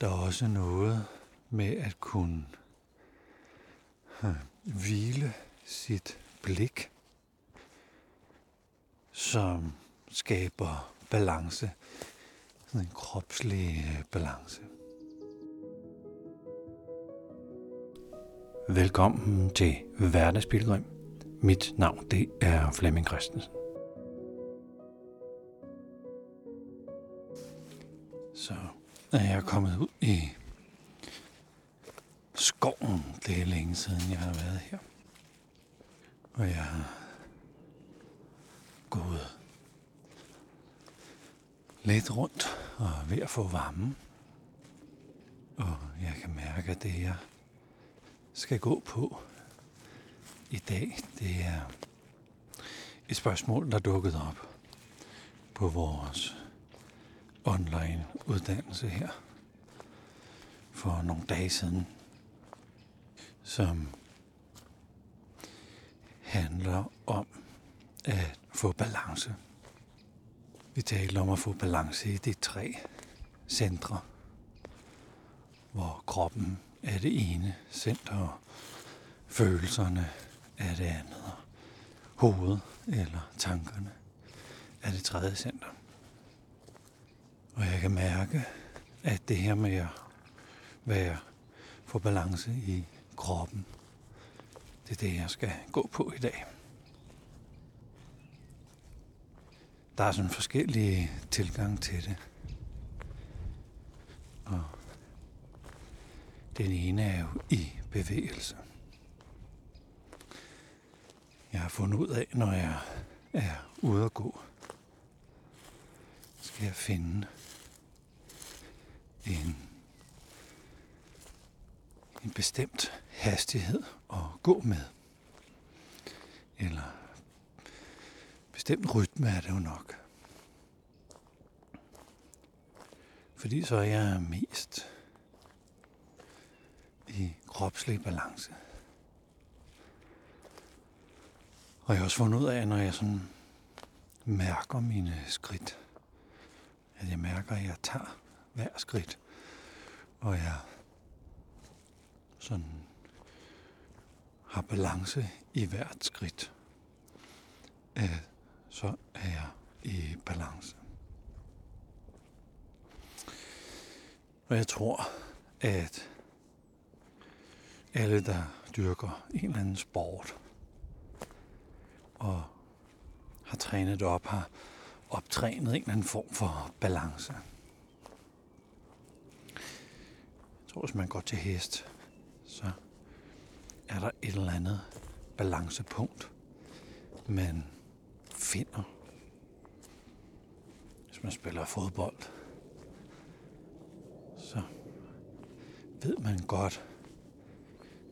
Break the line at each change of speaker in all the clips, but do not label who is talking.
Der er også noget med at kunne øh, hvile sit blik, som skaber balance, sådan en kropslig øh, balance. Velkommen til Hverdagspilgrim. Mit navn det er Flemming Christensen. Er jeg kommet ud i skoven. Det er længe siden, jeg har været her. Og jeg har gået lidt rundt og er ved at få varme. Og jeg kan mærke, at det jeg skal gå på i dag, det er et spørgsmål, der dukkede op på vores online uddannelse her for nogle dage siden, som handler om at få balance. Vi taler om at få balance i de tre centre, hvor kroppen er det ene center, og følelserne er det andet, og hovedet eller tankerne er det tredje center. Og jeg kan mærke, at det her med at være få balance i kroppen, det er det, jeg skal gå på i dag. Der er sådan forskellige tilgang til det. Og den ene er jo i bevægelse. Jeg har fundet ud af, når jeg er ude at gå, skal jeg finde en, en bestemt hastighed at gå med. Eller bestemt rytme er det jo nok. Fordi så er jeg mest i kropslig balance. Og jeg har også fundet ud af, når jeg sådan mærker mine skridt, at jeg mærker, at jeg tager hver skridt, og jeg sådan har balance i hvert skridt, Øh, så er jeg i balance. Og jeg tror, at alle, der dyrker en eller anden sport, og har trænet op, har optrænet en eller anden form for balance. Tror, hvis man går til hest, så er der et eller andet balancepunkt, man finder. Hvis man spiller fodbold, så ved man godt,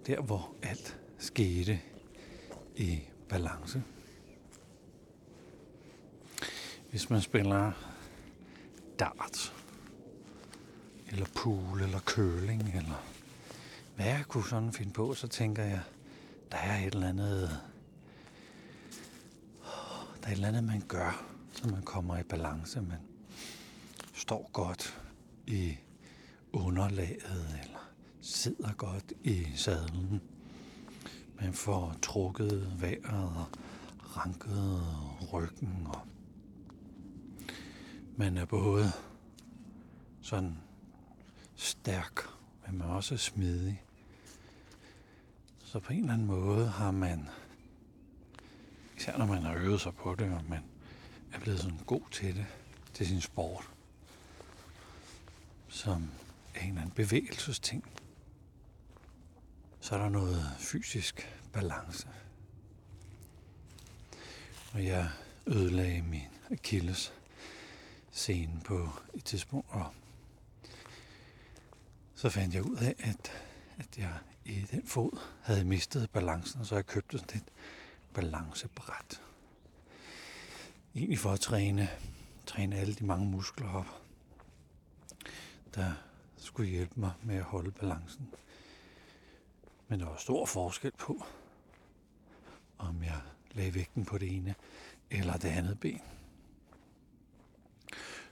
der hvor alt skete i balance. Hvis man spiller dart, eller pool, eller køling, eller hvad jeg kunne sådan finde på, så tænker jeg, der er et eller andet, der er et eller andet, man gør, så man kommer i balance. Man står godt i underlaget, eller sidder godt i sadlen. Man får trukket vejret og ranket ryggen, og man er både sådan stærk, men man er også smidig. Så på en eller anden måde har man, især når man har øvet sig på det, og man er blevet sådan god til det, til sin sport, som er en eller anden bevægelsesting, så er der noget fysisk balance. Og jeg ødelagde min Achilles scene på et tidspunkt, og så fandt jeg ud af, at, at jeg i den fod havde mistet balancen, så jeg købte sådan et balancebræt. Egentlig for at træne, træne alle de mange muskler op, der skulle hjælpe mig med at holde balancen. Men der var stor forskel på, om jeg lagde vægten på det ene eller det andet ben.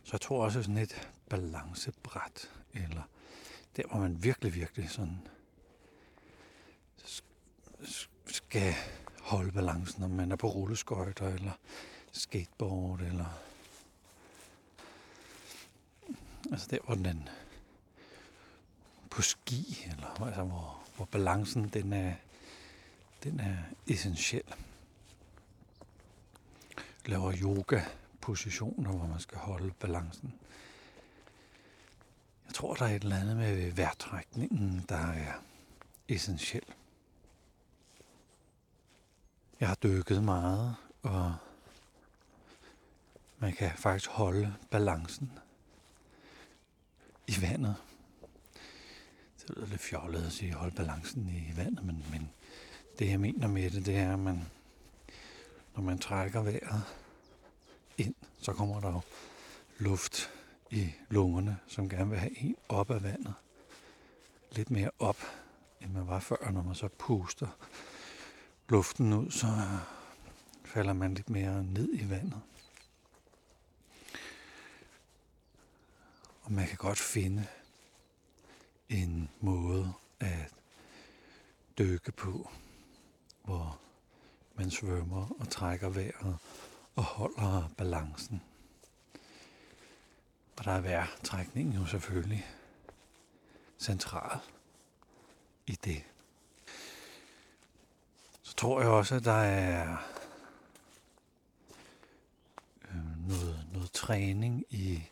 Så jeg tror også sådan et balancebræt, eller der hvor man virkelig, virkelig sådan skal holde balancen, om man er på rulleskøjter eller skateboard eller altså der hvor den på ski eller altså hvor, hvor balancen den er den er essentiel. Laver yoga positioner, hvor man skal holde balancen. Jeg tror, der er et eller andet med vejrtrækningen, der er essentiel. Jeg har dykket meget, og man kan faktisk holde balancen i vandet. Det lyder lidt fjollet at sige, holde balancen i vandet, men, men det jeg mener med det, det er, at man, når man trækker vejret ind, så kommer der jo luft i lungerne, som gerne vil have en op af vandet. Lidt mere op, end man var før, når man så puster luften ud, så falder man lidt mere ned i vandet. Og man kan godt finde en måde at dykke på, hvor man svømmer og trækker vejret og holder balancen. Og der er vejrtrækningen jo selvfølgelig central i det. Så tror jeg også, at der er øh, noget, noget træning i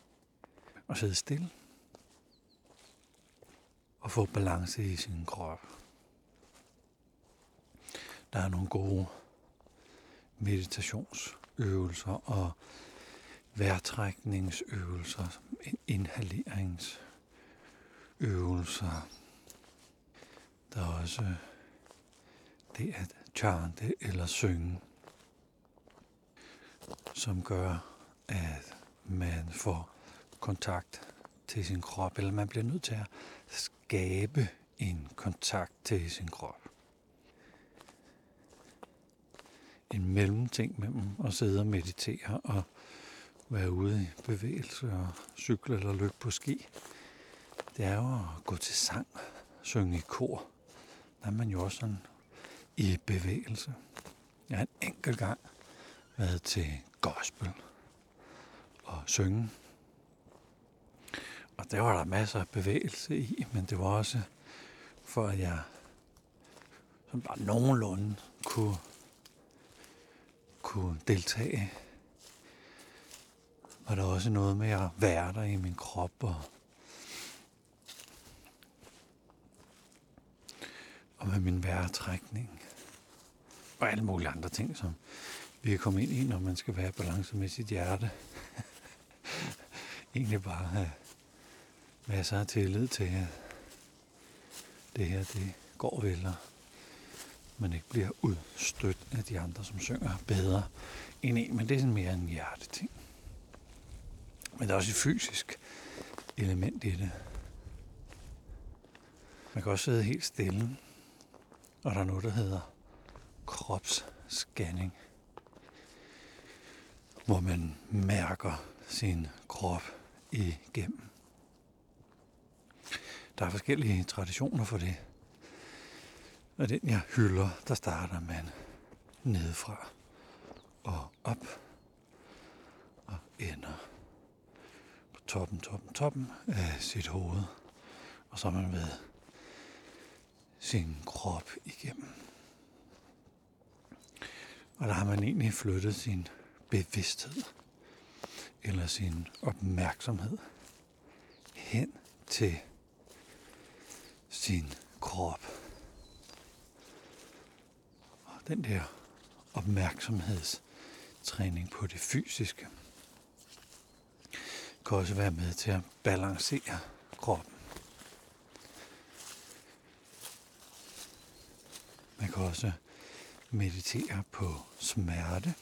at sidde stille og få balance i sin krop. Der er nogle gode meditationsøvelser og vejrtrækningsøvelser, inhaleringsøvelser. Der er også det at chante eller synge, som gør, at man får kontakt til sin krop, eller man bliver nødt til at skabe en kontakt til sin krop. En mellemting mellem at sidde og meditere og være ude i bevægelse og cykle eller løbe på ski. Det er jo at gå til sang, synge i kor. Der er man jo også sådan i bevægelse. Jeg har en enkelt gang været til gospel og synge. Og der var der masser af bevægelse i, men det var også for, at jeg som bare nogenlunde kunne, kunne deltage. Og der er også noget med at være der i min krop og og med min vejrtrækning og alle mulige andre ting, som vi kan komme ind i, når man skal være balance med sit hjerte. Egentlig bare øh, have masser af tillid til, at det her, det går vel, og man ikke bliver udstødt af de andre, som synger bedre end en. Men det er sådan mere en hjerteting. Men der er også et fysisk element i det. Man kan også sidde helt stille, og der er noget, der hedder kropsscanning, hvor man mærker sin krop igennem. Der er forskellige traditioner for det. Og den jeg hylder, der starter man nedefra og op og ender toppen, toppen, toppen af sit hoved. Og så er man ved sin krop igennem. Og der har man egentlig flyttet sin bevidsthed eller sin opmærksomhed hen til sin krop. Og den der opmærksomhedstræning på det fysiske kan også være med til at balancere kroppen. Man kan også meditere på smerte.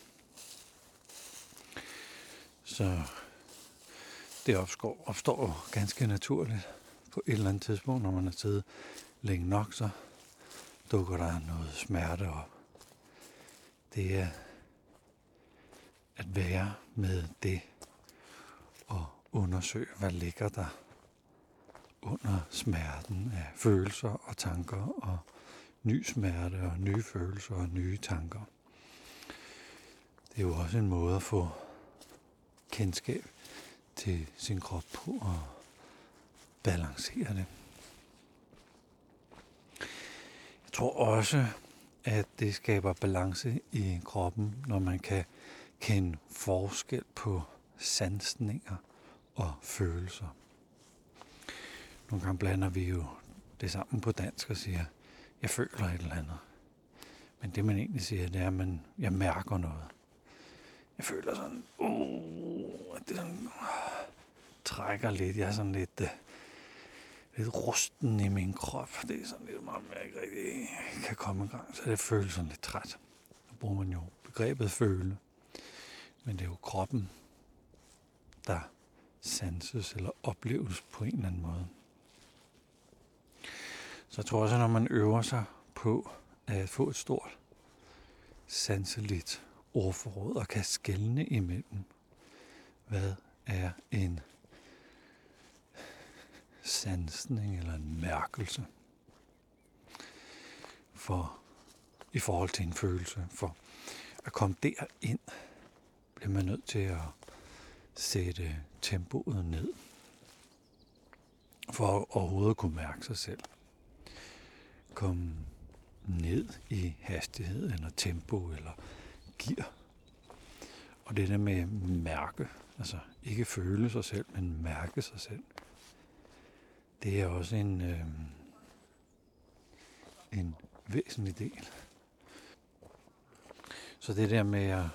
Så det opstår, opstår ganske naturligt på et eller andet tidspunkt, når man har siddet længe nok, så dukker der noget smerte op. Det er at være med det og undersøge, hvad ligger der under smerten af følelser og tanker og ny smerte og nye følelser og nye tanker. Det er jo også en måde at få kendskab til sin krop på og balancere det. Jeg tror også, at det skaber balance i kroppen, når man kan kende forskel på sansninger og følelser. Nogle gange blander vi jo det sammen på dansk og siger, jeg føler et eller andet. Men det man egentlig siger, det er, at man, jeg mærker noget. Jeg føler sådan, uh, at det sådan, uh, trækker lidt. Jeg er sådan lidt, uh, lidt rusten i min krop. Det er sådan lidt meget, jeg ikke rigtig kan komme i gang. Så det føles sådan lidt træt. Så bruger man jo begrebet føle. Men det er jo kroppen, der sanses eller opleves på en eller anden måde. Så jeg tror også, at når man øver sig på at få et stort sanseligt ordforråd og kan skelne imellem, hvad er en sansning eller en mærkelse for i forhold til en følelse. For at komme derind, bliver man nødt til at sætte tempoet ned for at overhovedet kunne mærke sig selv Kom ned i hastighed eller tempo eller gear. Og det der med mærke, altså ikke føle sig selv, men mærke sig selv, det er også en, øh, en væsentlig del. Så det der med at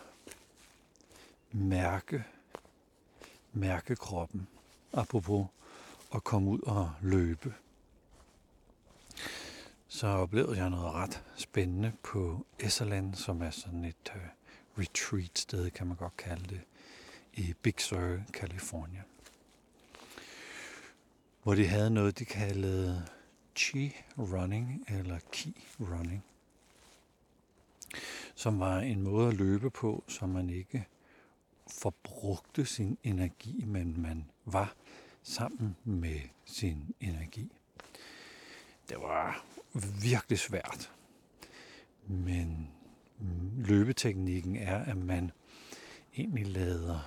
mærke, mærke kroppen, apropos at komme ud og løbe, så oplevede jeg noget ret spændende på Esserland, som er sådan et uh, retreat sted, kan man godt kalde det, i Big Sur, California. Hvor de havde noget, de kaldede chi running, eller ki running, som var en måde at løbe på, som man ikke forbrugte sin energi, men man var sammen med sin energi. Det var virkelig svært. Men løbeteknikken er, at man egentlig lader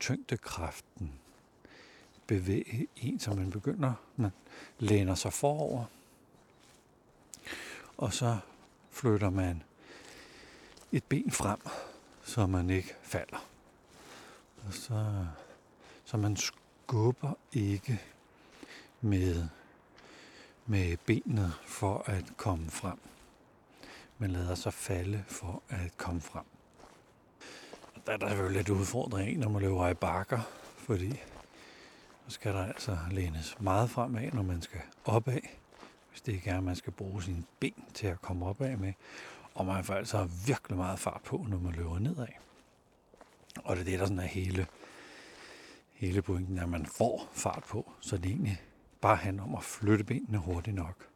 tyngdekraften bevæge en, så man begynder, man læner sig forover, og så flytter man et ben frem, så man ikke falder. Og så, så man skubber ikke med med benene for at komme frem. Man lader sig falde for at komme frem. Der er der selvfølgelig lidt udfordring, når man løber i bakker, fordi så skal der altså lænes meget fremad, når man skal opad, hvis det ikke er, at man skal bruge sine ben til at komme opad med. Og man får altså virkelig meget fart på, når man løber nedad. Og det er det, der sådan er hele, hele pointen, at man får fart på, så det egentlig bare handler om at flytte benene hurtigt nok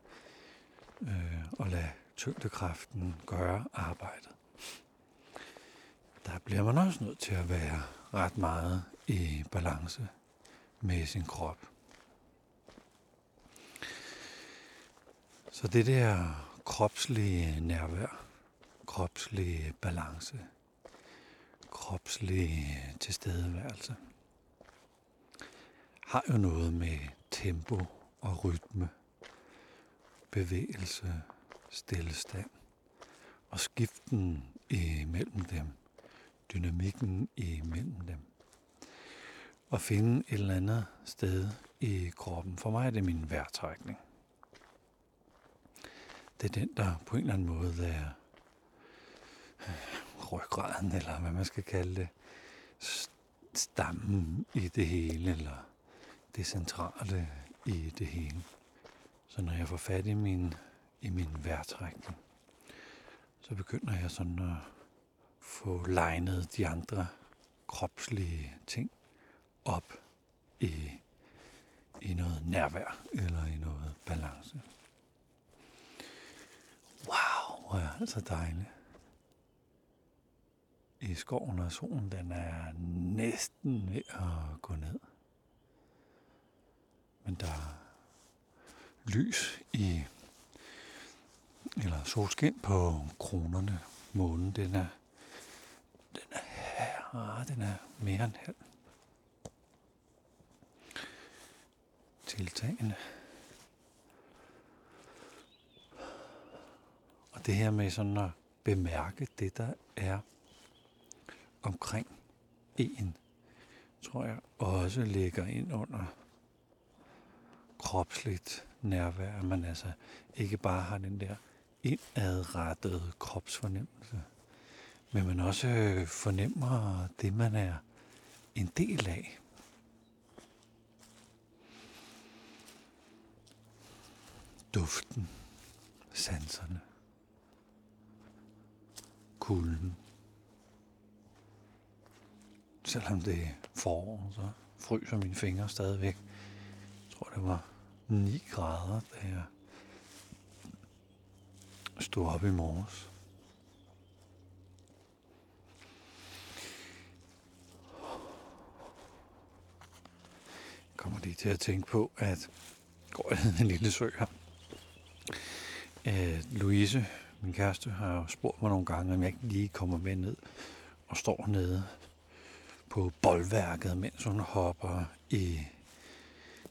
øh, og lade tyngdekraften gøre arbejdet. Der bliver man også nødt til at være ret meget i balance med sin krop. Så det der kropslige nærvær, kropslig balance, kropslig tilstedeværelse, har jo noget med tempo og rytme, bevægelse, stillestand og skiften imellem dem, dynamikken imellem dem. Og finde et eller andet sted i kroppen. For mig er det min vejrtrækning. Det er den, der på en eller anden måde er ryggraden, eller hvad man skal kalde det, stammen i det hele, eller det centrale i det hele. Så når jeg får fat i min, i min vejrtrækning, så begynder jeg sådan at få legnet de andre kropslige ting op i, i noget nærvær eller i noget balance. Wow, hvor er det så dejligt. I skoven og solen, den er næsten ved at gå ned. Men der er lys i, eller solskin på kronerne. Månen, den er, den er her, den er mere end halv. Tiltagende. Og det her med sådan at bemærke det, der er omkring en, tror jeg også ligger ind under kropsligt nærvær, at man altså ikke bare har den der indadrettede kropsfornemmelse, men man også øh, fornemmer det, man er en del af. Duften, sanserne, kulden. Selvom det er forår, så fryser mine fingre stadigvæk. Jeg tror, det var 9 grader, da jeg stod op i morges. Jeg kommer lige til at tænke på, at går jeg en lille sø her. Øh, Louise, min kæreste, har jo spurgt mig nogle gange, om jeg ikke lige kommer med ned og står nede på boldværket, mens hun hopper i,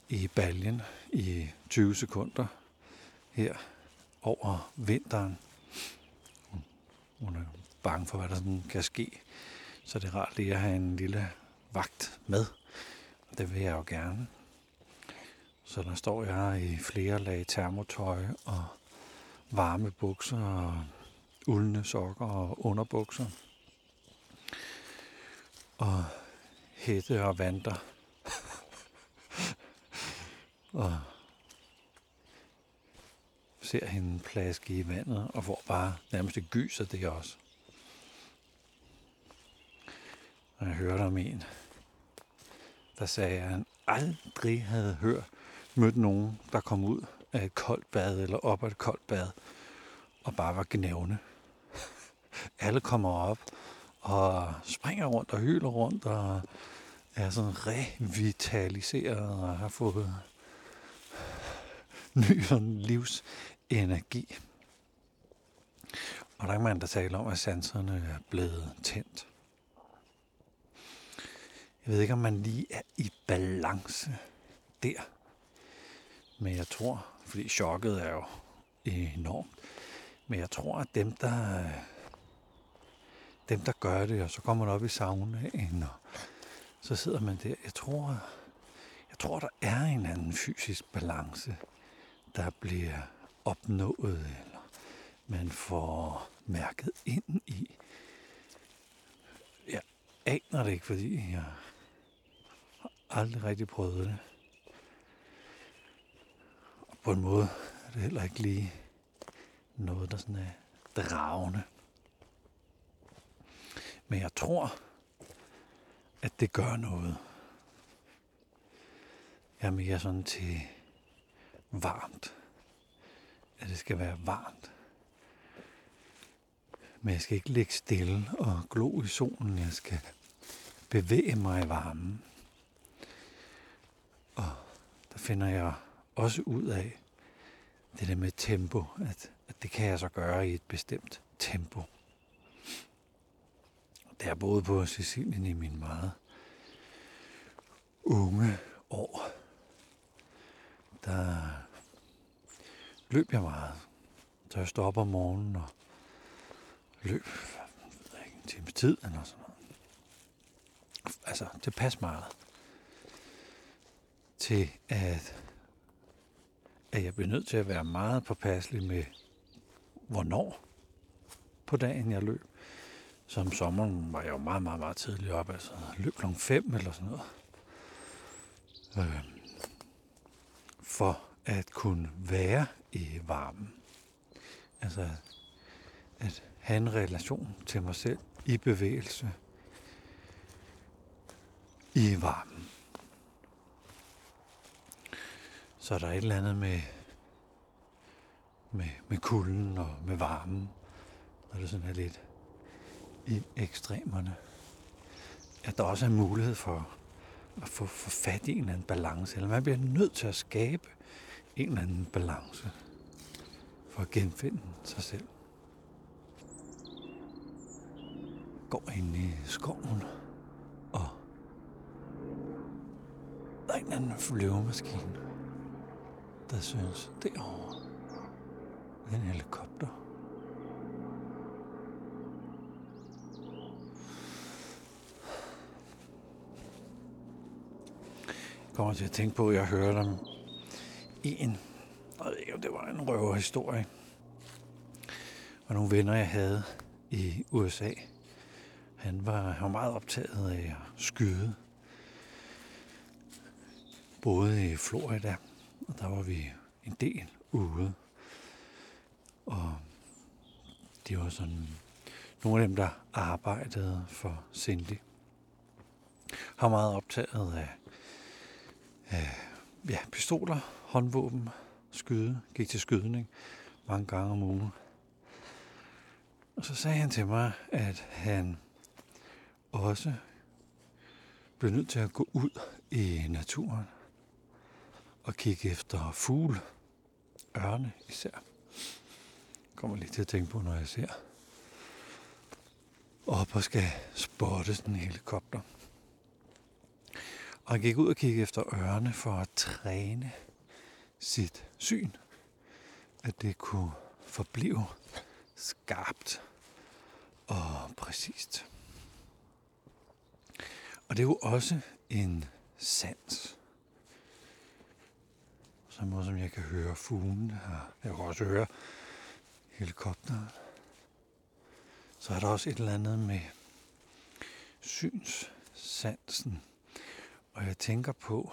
i baljen i 20 sekunder her over vinteren. Hun er bange for, hvad der sådan kan ske. Så det er rart lige at have en lille vagt med. Det vil jeg jo gerne. Så der står jeg i flere lag termotøj og varme bukser og uldne sokker og underbukser. Og hætte og vanter. og ser hende plaske i vandet og får bare nærmest et gys af det også. Og jeg hørte om en, der sagde, at han aldrig havde hørt, mødt nogen, der kom ud af et koldt bad eller op af et koldt bad og bare var gnævne. Alle kommer op og springer rundt og hyler rundt og er sådan revitaliseret og har fået ny sådan livsenergi. Og der kan man, der taler om, at sanserne er blevet tændt. Jeg ved ikke, om man lige er i balance der. Men jeg tror, fordi chokket er jo enormt, men jeg tror, at dem, der, dem, der gør det, og så kommer man op i saunaen, og så sidder man der. Jeg tror, jeg tror, der er en anden fysisk balance, der bliver opnået, eller man får mærket ind i. Jeg aner det ikke, fordi jeg har aldrig rigtig prøvet det. Og på en måde er det heller ikke lige noget, der sådan er dragende. Men jeg tror, at det gør noget. Jeg er mere sådan til varmt. At det skal være varmt. Men jeg skal ikke ligge stille og glo i solen. Jeg skal bevæge mig i varmen. Og der finder jeg også ud af det der med tempo, at, at det kan jeg så gøre i et bestemt tempo da jeg boede på Sicilien i min meget unge år, der løb jeg meget. Så jeg stod op om morgenen og løb ikke, en times tid eller sådan noget. Altså, det passer meget til, at, at jeg bliver nødt til at være meget påpasselig med, hvornår på dagen jeg løb. Så om sommeren var jeg jo meget, meget, meget tidligt op. Altså løb kl. 5 eller sådan noget. Øh, for at kunne være i varmen. Altså at have en relation til mig selv i bevægelse i varmen. Så er der et eller andet med, med, med kulden og med varmen, når det sådan er lidt i ekstremerne. At der også er mulighed for at få, få fat i en eller anden balance, eller man bliver nødt til at skabe en eller anden balance for at genfinde sig selv. Går ind i skoven, og der er en eller anden flyvemaskine, der synes derovre, en helikopter. Kommer til at tænke på, at jeg hørte om en, jeg ved ikke, om det var en røverhistorie, og nogle venner, jeg havde i USA. Han var, han var meget optaget af at skyde. Både i Florida, og der var vi en del ude. Og det var sådan nogle af dem, der arbejdede for Cindy. Han var meget optaget af, øh, ja, pistoler, håndvåben, skyde, gik til skydning mange gange om ugen. Og så sagde han til mig, at han også blev nødt til at gå ud i naturen og kigge efter fugle, ørne især. Jeg kommer lige til at tænke på, når jeg ser op og skal spotte sådan en helikopter. Og han gik ud og kiggede efter ørne for at træne sit syn. At det kunne forblive skarpt og præcist. Og det er jo også en sans. Samme måde som jeg kan høre fuglen og Jeg kan også høre helikopteren. Så er der også et eller andet med synssansen. Og jeg tænker på,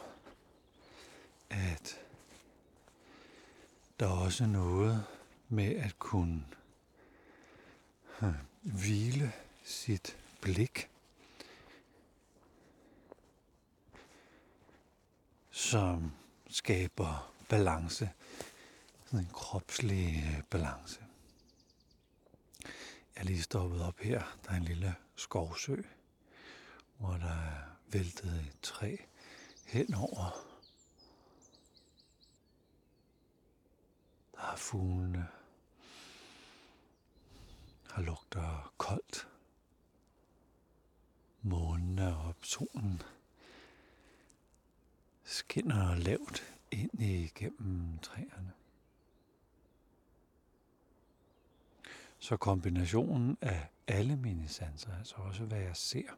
at der er også noget med at kunne hm, hvile sit blik, som skaber balance, sådan en kropslig øh, balance. Jeg er lige stoppet op her. Der er en lille skovsø, hvor der er væltede et træ henover. Der er fuglene der lugter koldt. Månen er op, solen skinner lavt ind igennem træerne. Så kombinationen af alle mine sanser, altså også hvad jeg ser,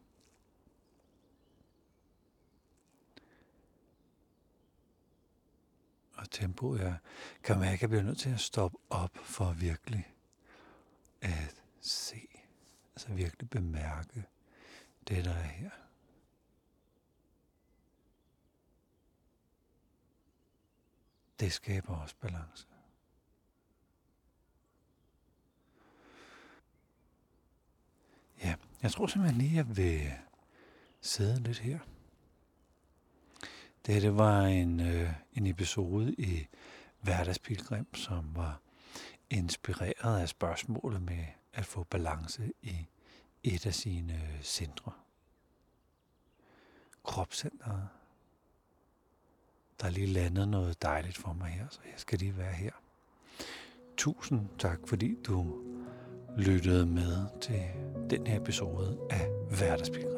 og tempoet, jeg kan mærke, at jeg bliver nødt til at stoppe op for virkelig at se, altså virkelig bemærke det, der er her. Det skaber også balance. Ja, jeg tror simpelthen lige, at jeg vil sidde lidt her. Det, det var en, øh, en episode i Hverdagspilgrim, som var inspireret af spørgsmålet med at få balance i et af sine centre. Kropscenteret. Der er lige landet noget dejligt for mig her, så jeg skal lige være her. Tusind tak, fordi du lyttede med til den her episode af Hverdagspilgrim.